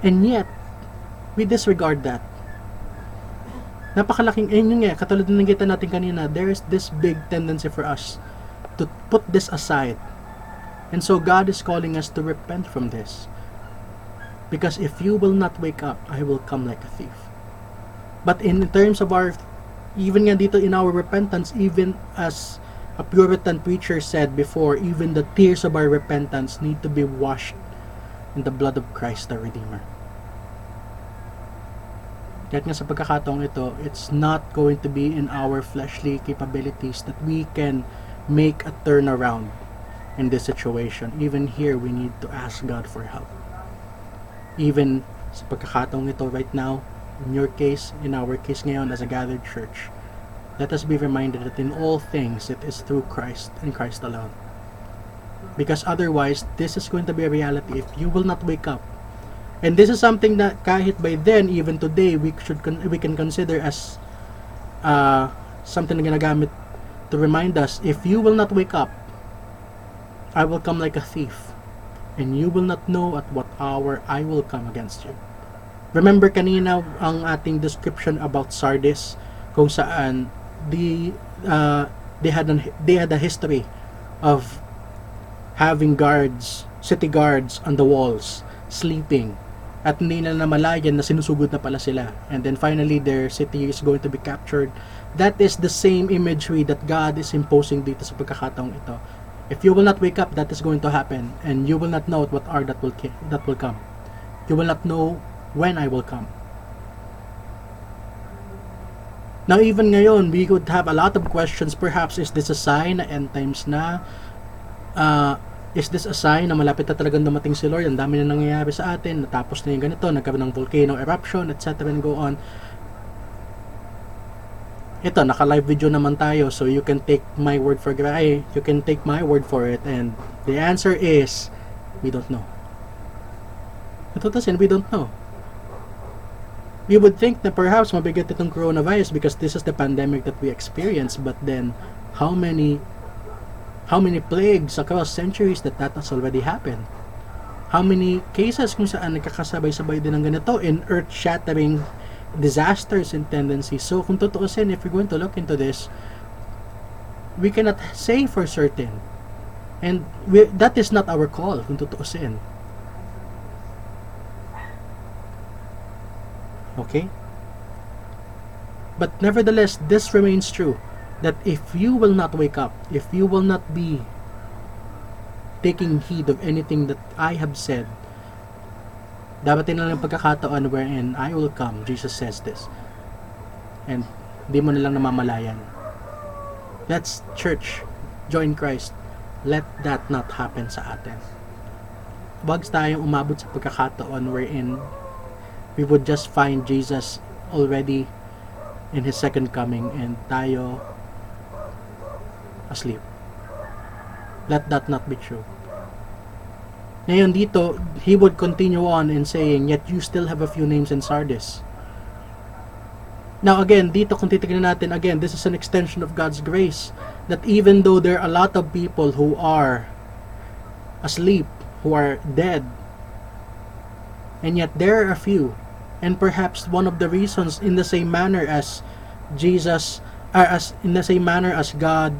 And yet we disregard that. Napakalaking eh yun nga katulad ng nakita natin kanina there is this big tendency for us to put this aside. And so God is calling us to repent from this. Because if you will not wake up I will come like a thief. But in terms of our, even nga dito in our repentance, even as a Puritan preacher said before, even the tears of our repentance need to be washed in the blood of Christ the Redeemer. Kaya nga sa pagkakataong ito, it's not going to be in our fleshly capabilities that we can make a turnaround in this situation. Even here, we need to ask God for help. Even sa pagkakataong ito right now, in your case, in our case ngayon as a gathered church, let us be reminded that in all things it is through Christ and Christ alone. Because otherwise, this is going to be a reality if you will not wake up. And this is something that kahit by then, even today, we should we can consider as uh, something na ginagamit to remind us, if you will not wake up, I will come like a thief, and you will not know at what hour I will come against you. Remember kanina ang ating description about Sardis kung saan the uh, they had an, they had a history of having guards, city guards on the walls, sleeping. At hindi na namalayan na sinusugod na pala sila. And then finally, their city is going to be captured. That is the same imagery that God is imposing dito sa pagkakataong ito. If you will not wake up, that is going to happen. And you will not know what are that will, that will come. You will not know when I will come. Now, even ngayon, we could have a lot of questions. Perhaps, is this a sign na end times na? Uh, is this a sign na malapit na talagang dumating si Lord? Ang dami na nangyayari sa atin. Natapos na yung ganito. Nagkaroon ng volcano eruption, etc. and go on. Ito, naka-live video naman tayo. So, you can take my word for ay, You can take my word for it. And the answer is, we don't know. Ito tasin, we don't know we would think na perhaps mabigat itong coronavirus because this is the pandemic that we experience but then how many how many plagues across centuries that that has already happened? How many cases kung saan nagkakasabay-sabay din ng ganito in earth-shattering disasters and tendencies? So kung tutuusin if we're going to look into this we cannot say for certain. And we, that is not our call kung tutuusin Okay? But nevertheless, this remains true that if you will not wake up, if you will not be taking heed of anything that I have said, dapat na lang pagkakataon wherein I will come, Jesus says this. And di mo na lang namamalayan. Let's church, join Christ. Let that not happen sa atin. Huwag tayong umabot sa pagkakataon wherein we would just find Jesus already in His second coming and tayo asleep. Let that not be true. Ngayon dito, he would continue on in saying, Yet you still have a few names in Sardis. Now again, dito kung titignan natin, again, this is an extension of God's grace. That even though there are a lot of people who are asleep, who are dead, and yet there are a few and perhaps one of the reasons in the same manner as Jesus or as in the same manner as God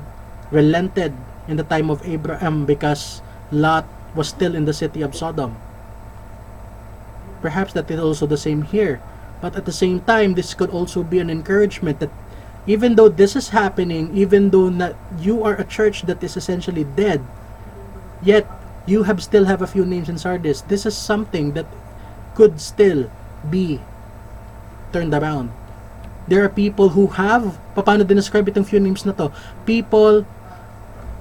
relented in the time of Abraham because Lot was still in the city of Sodom. Perhaps that is also the same here but at the same time this could also be an encouragement that even though this is happening even though not you are a church that is essentially dead yet you have still have a few names in Sardis this is something that could still be turned around. There are people who have, paano dinescribe itong few names na to? People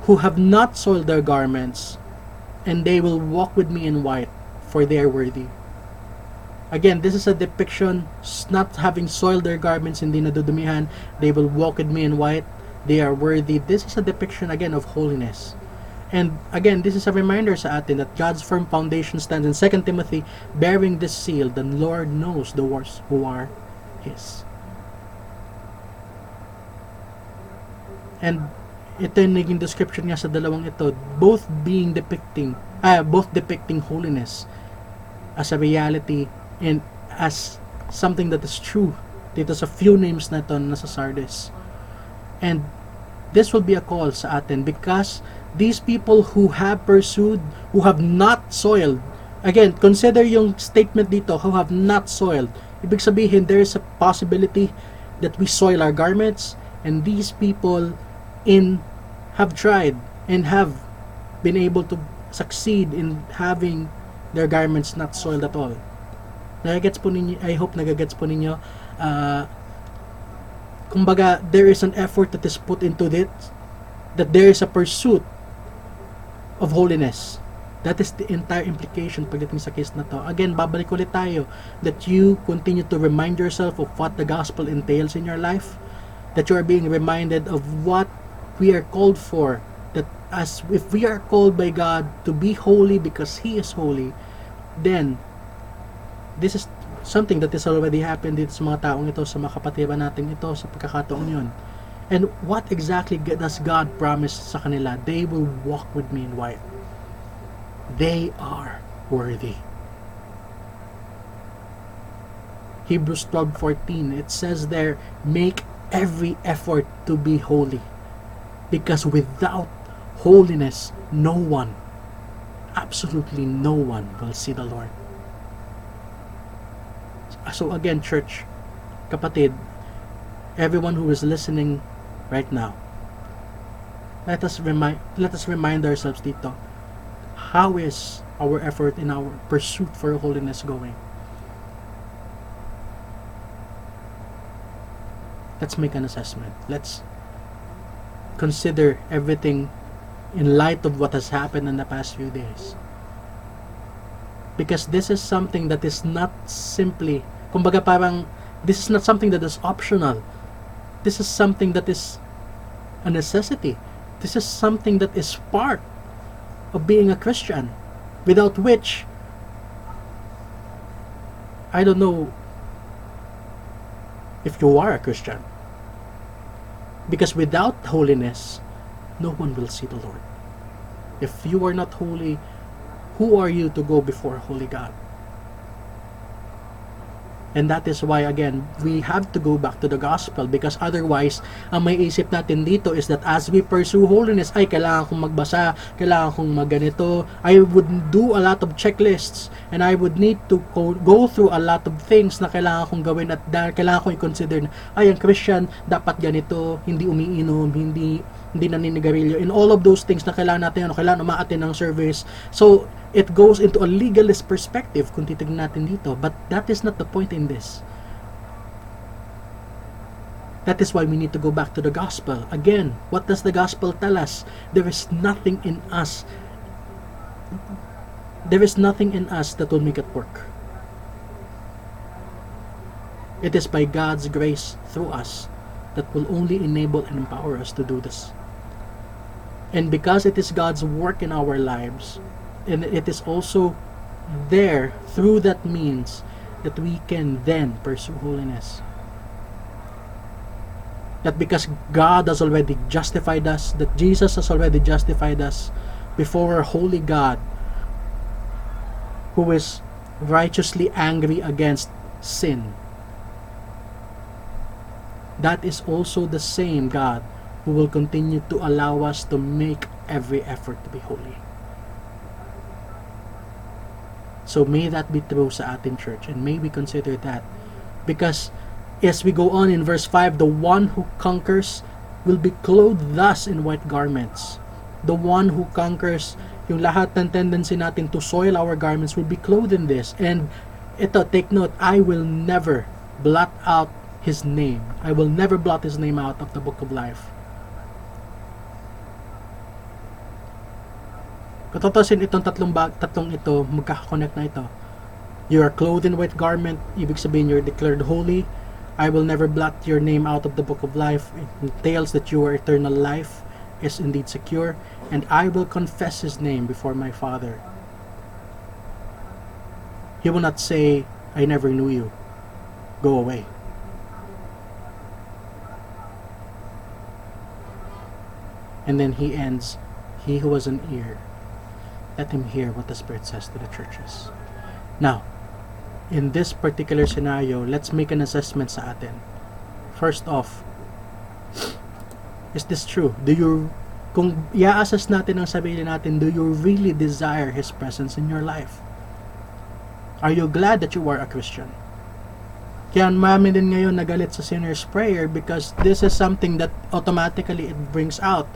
who have not soiled their garments and they will walk with me in white for they are worthy. Again, this is a depiction not having soiled their garments, hindi nadudumihan. They will walk with me in white. They are worthy. This is a depiction again of holiness. And again, this is a reminder sa atin that God's firm foundation stands in 2 Timothy, bearing this seal, the Lord knows the ones who are His. And ito yung naging description nga sa dalawang ito, both being depicting, ah, both depicting holiness as a reality and as something that is true dito sa few names na ito na sa Sardis. And this will be a call sa atin because these people who have pursued, who have not soiled, again, consider yung statement dito, who have not soiled. Ibig sabihin, there is a possibility that we soil our garments, and these people in have tried and have been able to succeed in having their garments not soiled at all. Nagagets po ninyo, I hope nagagets po ninyo, uh, kumbaga, there is an effort that is put into it, that there is a pursuit of holiness. That is the entire implication pagdating sa case na to. Again, babalik ulit tayo that you continue to remind yourself of what the gospel entails in your life, that you are being reminded of what we are called for, that as if we are called by God to be holy because He is holy, then this is something that has already happened dito sa mga taong ito, sa mga kapatiran natin ito, sa pagkakataon yun. And what exactly does God promise sa kanila? They will walk with me in white. They are worthy. Hebrews 12:14 it says there make every effort to be holy. Because without holiness, no one, absolutely no one will see the Lord. So again, church, kapatid, everyone who is listening right now, let us remind let us remind ourselves dito how is our effort in our pursuit for holiness going? Let's make an assessment. Let's consider everything in light of what has happened in the past few days. Because this is something that is not simply kumbaga parang this is not something that is optional this is something that is a necessity this is something that is part of being a Christian, without which I don't know if you are a Christian. Because without holiness, no one will see the Lord. If you are not holy, who are you to go before holy God? And that is why, again, we have to go back to the gospel because otherwise, ang may isip natin dito is that as we pursue holiness, ay, kailangan kong magbasa, kailangan kong magganito. I would do a lot of checklists and I would need to go, through a lot of things na kailangan kong gawin at kailangan kong i-consider na, ay, ang Christian, dapat ganito, hindi umiinom, hindi hindi naninigarilyo, in all of those things na kailangan natin, ano, kailangan umaatin ng service. So, it goes into a legalist perspective kung titignan natin dito. But that is not the point in this. That is why we need to go back to the gospel. Again, what does the gospel tell us? There is nothing in us. There is nothing in us that will make it work. It is by God's grace through us that will only enable and empower us to do this. And because it is God's work in our lives, and it is also there through that means that we can then pursue holiness. That because God has already justified us, that Jesus has already justified us before a holy God who is righteously angry against sin. That is also the same God who will continue to allow us to make every effort to be holy. So may that be true sa atin church and may we consider that because as we go on in verse 5 the one who conquers will be clothed thus in white garments. The one who conquers yung lahat ng tendency natin to soil our garments will be clothed in this and ito take note I will never blot out his name. I will never blot his name out of the book of life. Katotosin itong tatlong bag, tatlong ito, magkaka-connect na ito. You are clothed in white garment, ibig sabihin you're declared holy. I will never blot your name out of the book of life. It entails that your eternal life is indeed secure, and I will confess his name before my Father. He will not say, I never knew you. Go away. And then he ends, He who has an ear, let him hear what the Spirit says to the churches. Now, in this particular scenario, let's make an assessment sa atin. First off, is this true? Do you, kung i-assess natin ang sarili natin, do you really desire His presence in your life? Are you glad that you are a Christian? Kaya marami din ngayon nagalit sa sinner's prayer because this is something that automatically it brings out.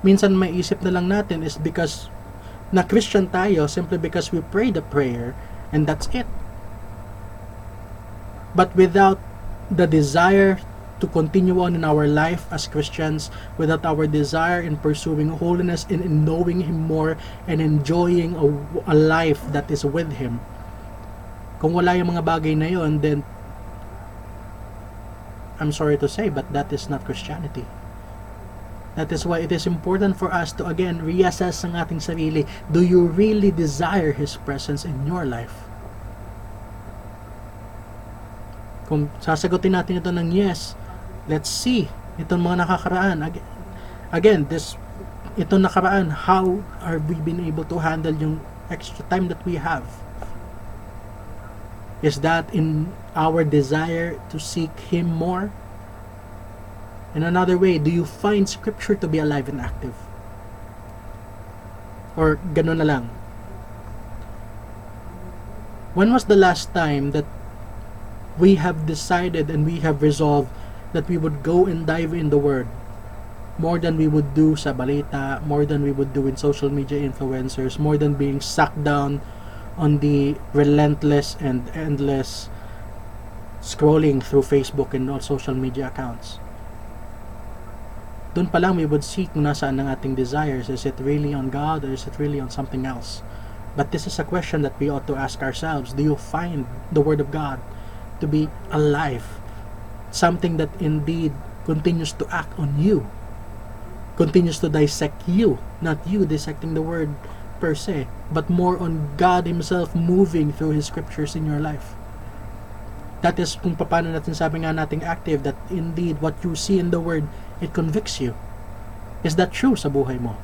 Minsan may isip na lang natin is because na Christian tayo simply because we pray the prayer and that's it. But without the desire to continue on in our life as Christians, without our desire in pursuing holiness and in knowing Him more and enjoying a, a life that is with Him, kung wala yung mga bagay na yon, then I'm sorry to say, but that is not Christianity. That is why it is important for us to again reassess ang ating sarili. Do you really desire His presence in your life? Kung sasagutin natin ito ng yes, let's see itong mga nakakaraan. Again, this itong nakaraan, how are we been able to handle yung extra time that we have? Is that in our desire to seek Him more? In another way, do you find Scripture to be alive and active? Or ganun na lang. When was the last time that we have decided and we have resolved that we would go and dive in the Word more than we would do sa balita, more than we would do in social media influencers, more than being sucked down on the relentless and endless scrolling through Facebook and all social media accounts. Doon pa lang we would see kung nasaan ang ating desires. Is it really on God or is it really on something else? But this is a question that we ought to ask ourselves. Do you find the Word of God to be alive? Something that indeed continues to act on you, continues to dissect you, not you dissecting the Word per se, but more on God Himself moving through His scriptures in your life. That is kung paano natin sabi nga nating active that indeed what you see in the Word, it convicts you. Is that true sa buhay mo?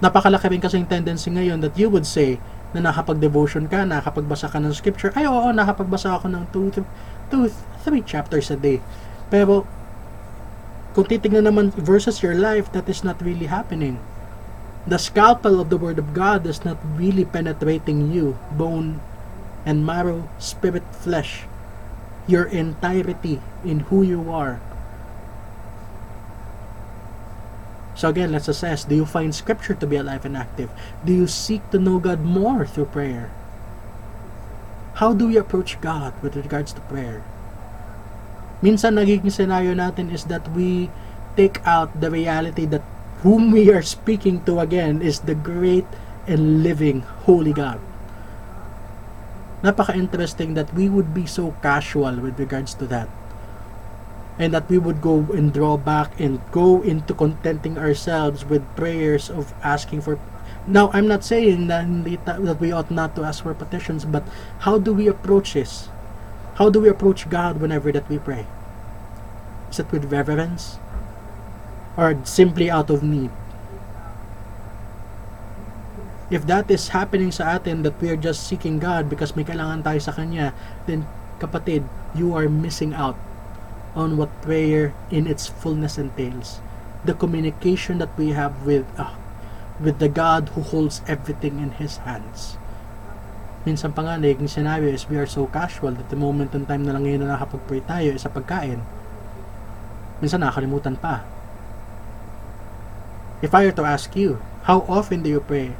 Napakalaki rin kasing tendency ngayon that you would say na nakapag-devotion ka, nakapagbasa ka ng scripture. Ay, oo, nakapagbasa ako ng 2, 2, 3 chapters a day. Pero, kung titignan naman versus your life, that is not really happening. The scalpel of the Word of God is not really penetrating you, bone and marrow, spirit, flesh, your entirety in who you are. So again, let's assess, do you find scripture to be alive and active? Do you seek to know God more through prayer? How do we approach God with regards to prayer? Minsan nagiging scenario natin is that we take out the reality that whom we are speaking to again is the great and living holy God. Napaka-interesting that we would be so casual with regards to that. And that we would go and draw back and go into contenting ourselves with prayers of asking for Now, I'm not saying that, that we ought not to ask for petitions, but how do we approach this? How do we approach God whenever that we pray? Is it with reverence? Or simply out of need? If that is happening sa atin, that we are just seeking God because may kailangan tayo sa Kanya, then kapatid, you are missing out on what prayer in its fullness entails. The communication that we have with uh, with the God who holds everything in His hands. Minsan pa nga, naging scenario is we are so casual that the moment and time na lang ngayon na nakapag-pray tayo is sa pagkain. Minsan nakakalimutan pa. If I were to ask you, how often do you pray?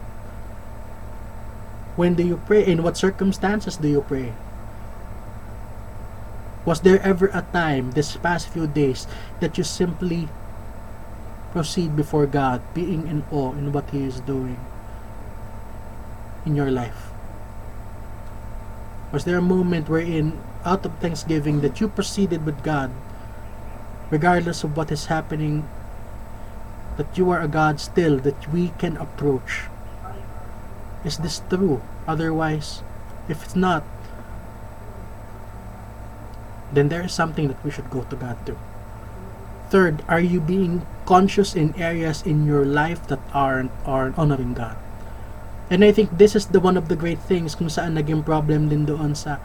When do you pray? In what circumstances do you pray? Was there ever a time this past few days that you simply proceed before God, being in awe in what He is doing in your life? Was there a moment wherein, out of thanksgiving, that you proceeded with God, regardless of what is happening, that you are a God still that we can approach? Is this true? Otherwise, if it's not, then there is something that we should go to God to. Third, are you being conscious in areas in your life that aren't, aren't honoring God? And I think this is the one of the great things kung saan naging problem din doon sa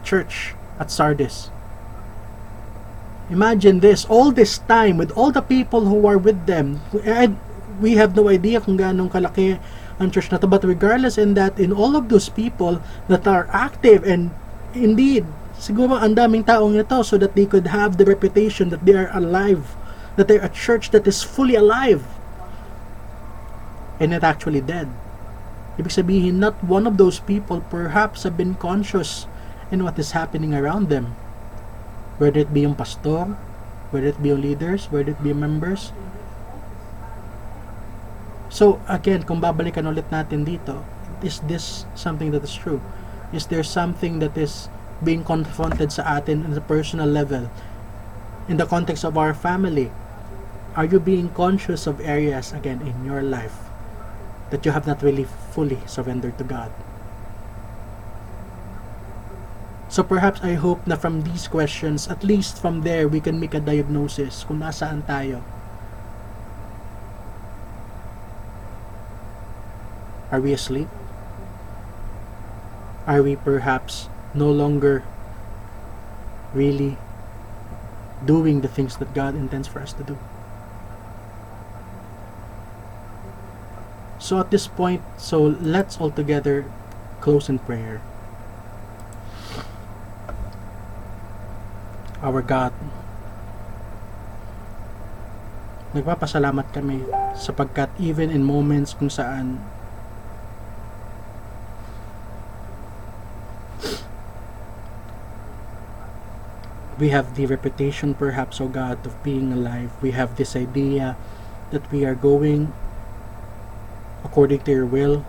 church at Sardis. Imagine this, all this time with all the people who are with them. We have no idea kung gaano kalaki ang church na to. But regardless in that, in all of those people that are active and indeed siguro ang daming taong ito so that they could have the reputation that they are alive, that they're a church that is fully alive and not actually dead. Ibig sabihin, not one of those people perhaps have been conscious in what is happening around them. Whether it be yung pastor, whether it be yung leaders, whether it be members. So, again, kung babalikan ulit natin dito, is this something that is true? Is there something that is being confronted sa atin in the personal level? In the context of our family are you being conscious of areas again in your life that you have not really fully surrendered to God? So perhaps I hope na from these questions at least from there we can make a diagnosis kung nasaan tayo are we asleep are we perhaps no longer really doing the things that God intends for us to do. So at this point, so let's all together close in prayer. Our God, nagpapasalamat kami sapagkat even in moments kung saan we have the reputation perhaps oh God of being alive. We have this idea that we are going according to your will.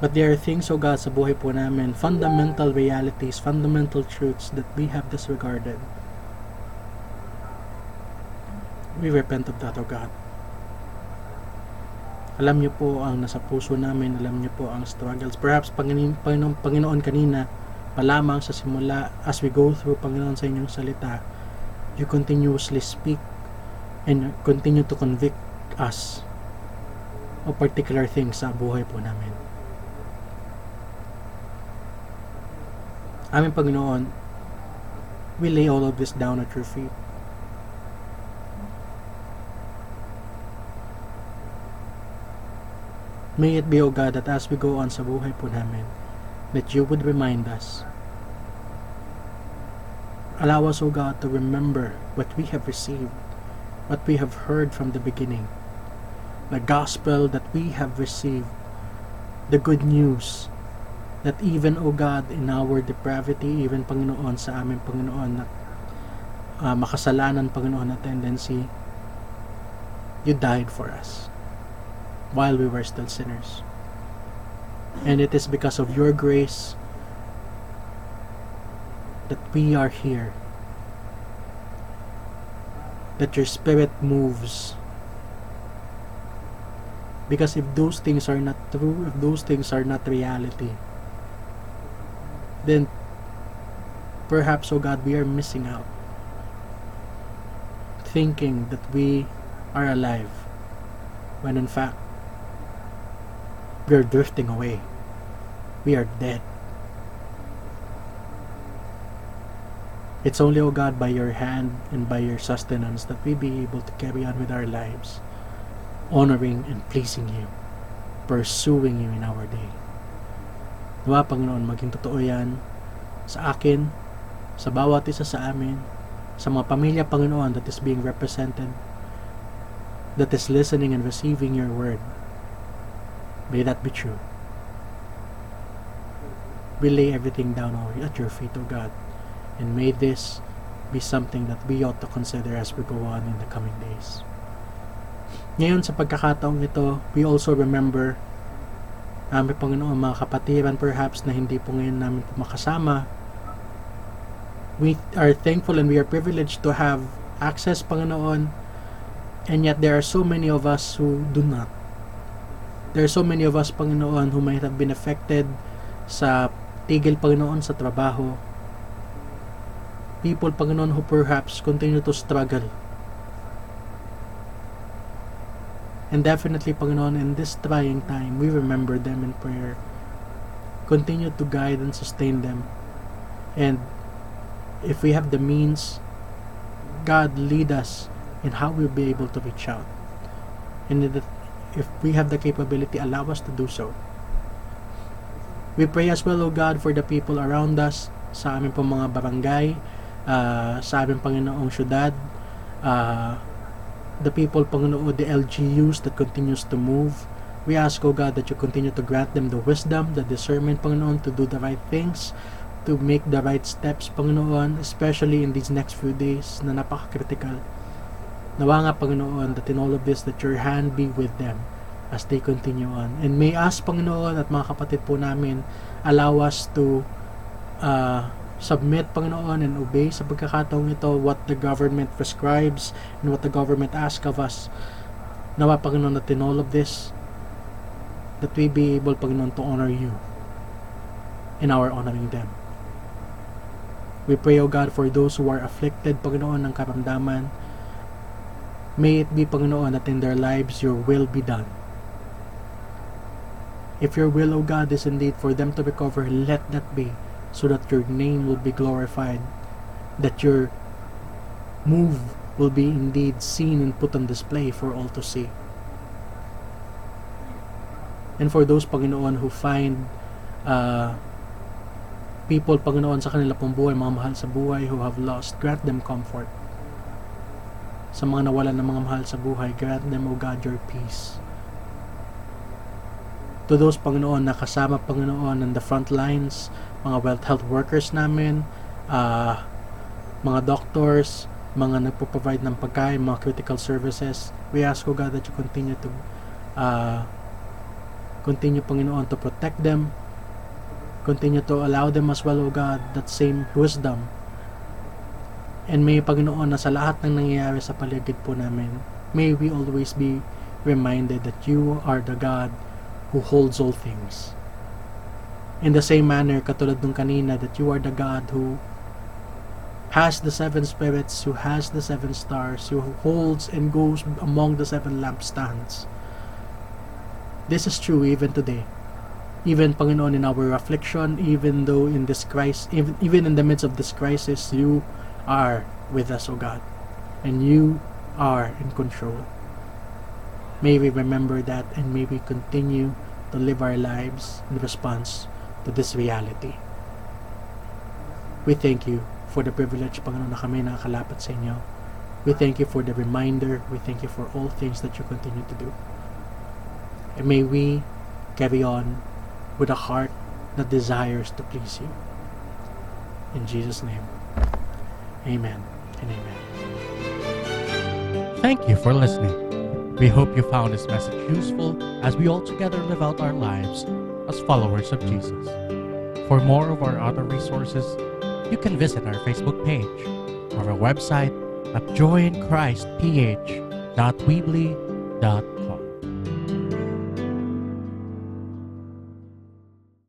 But there are things oh God sa buhay po namin fundamental realities fundamental truths that we have disregarded. We repent of that oh God. Alam niyo po ang nasa puso namin alam niyo po ang struggles. Perhaps Panginoon, Panginoon, Panginoon kanina pa lamang sa simula as we go through Panginoon sa inyong salita you continuously speak and continue to convict us of particular things sa buhay po namin. Aming Panginoon we lay all of this down at your feet. May it be, O God, that as we go on sa buhay po namin, that you would remind us. Allow us, O God, to remember what we have received, what we have heard from the beginning, the gospel that we have received, the good news that even, O God, in our depravity, even Panginoon sa aming Panginoon na uh, makasalanan, Panginoon, na tendency, you died for us while we were still sinners. And it is because of your grace that we are here. That your spirit moves. Because if those things are not true, if those things are not reality, then perhaps, oh God, we are missing out. Thinking that we are alive, when in fact, we are drifting away. We are dead. It's only, O God, by your hand and by your sustenance that we be able to carry on with our lives, honoring and pleasing you, pursuing you in our day. Nawa, Panginoon, maging totoo yan sa akin, sa bawat isa sa amin, sa mga pamilya, Panginoon, that is being represented, that is listening and receiving your word. May that be true. We lay everything down at your feet, O God, and may this be something that we ought to consider as we go on in the coming days. Ngayon sa pagkakataong ito, we also remember aming Panginoon mga kapatiran perhaps na hindi po ngayon namin po makasama. We are thankful and we are privileged to have access Panginoon and yet there are so many of us who do not. There are so many of us Panginoon who might have been affected sa tigil Panginoon sa trabaho. People Panginoon who perhaps continue to struggle And definitely, Panginoon, in this trying time, we remember them in prayer. Continue to guide and sustain them. And if we have the means, God lead us in how we'll be able to reach out. And if we have the capability, allow us to do so. We pray as well, O God, for the people around us, sa aming pong mga barangay, uh, sa aming Panginoong syudad, uh, the people, Panginoon, the LGUs that continues to move. We ask, O God, that you continue to grant them the wisdom, the discernment, Panginoon, to do the right things, to make the right steps, Panginoon, especially in these next few days na napaka-critical. Nawa nga, Panginoon, that in all of this, that your hand be with them as they continue on. And may us, Panginoon, at mga kapatid po namin, allow us to uh, submit, Panginoon, and obey sa pagkakataong ito what the government prescribes and what the government asks of us. Nawa, Panginoon, that in all of this, that we be able, Panginoon, to honor you in our honoring them. We pray, O God, for those who are afflicted, Panginoon, ng karamdaman. May it be, Panginoon, that in their lives your will be done. If your will, O God, is indeed for them to recover, let that be so that your name will be glorified, that your move will be indeed seen and put on display for all to see. And for those, Panginoon, who find uh, people, Panginoon, sa kanila pong buhay, mga mahal sa buhay who have lost, grant them comfort. Sa mga nawalan ng mga mahal sa buhay, grant them, O God, your peace. To those, Panginoon, na kasama, Panginoon, on the front lines, mga wealth health workers namin, uh, mga doctors, mga nagpo-provide ng pagkain, mga critical services, we ask, O God, that you continue to uh, continue, Panginoon, to protect them, continue to allow them as well, O God, that same wisdom. And may, Panginoon, na sa lahat ng nangyayari sa paligid po namin, may we always be reminded that you are the God who holds all things. In the same manner, katulad nung kanina, that you are the God who has the seven spirits, who has the seven stars, who holds and goes among the seven lampstands. This is true even today. Even Panginoon in our affliction, even though in this crisis, even, even in the midst of this crisis, you are with us, O God. And you are in control. May we remember that and may we continue to live our lives in response to this reality. We thank you for the privilege, Panginoon, na kami nakakalapit sa inyo. We thank you for the reminder. We thank you for all things that you continue to do. And may we carry on with a heart that desires to please you. In Jesus' name, amen and amen. Thank you for listening. We hope you found this message useful as we all together live out our lives as followers of Jesus. For more of our other resources, you can visit our Facebook page or our website at joyinchristph.weebly.com.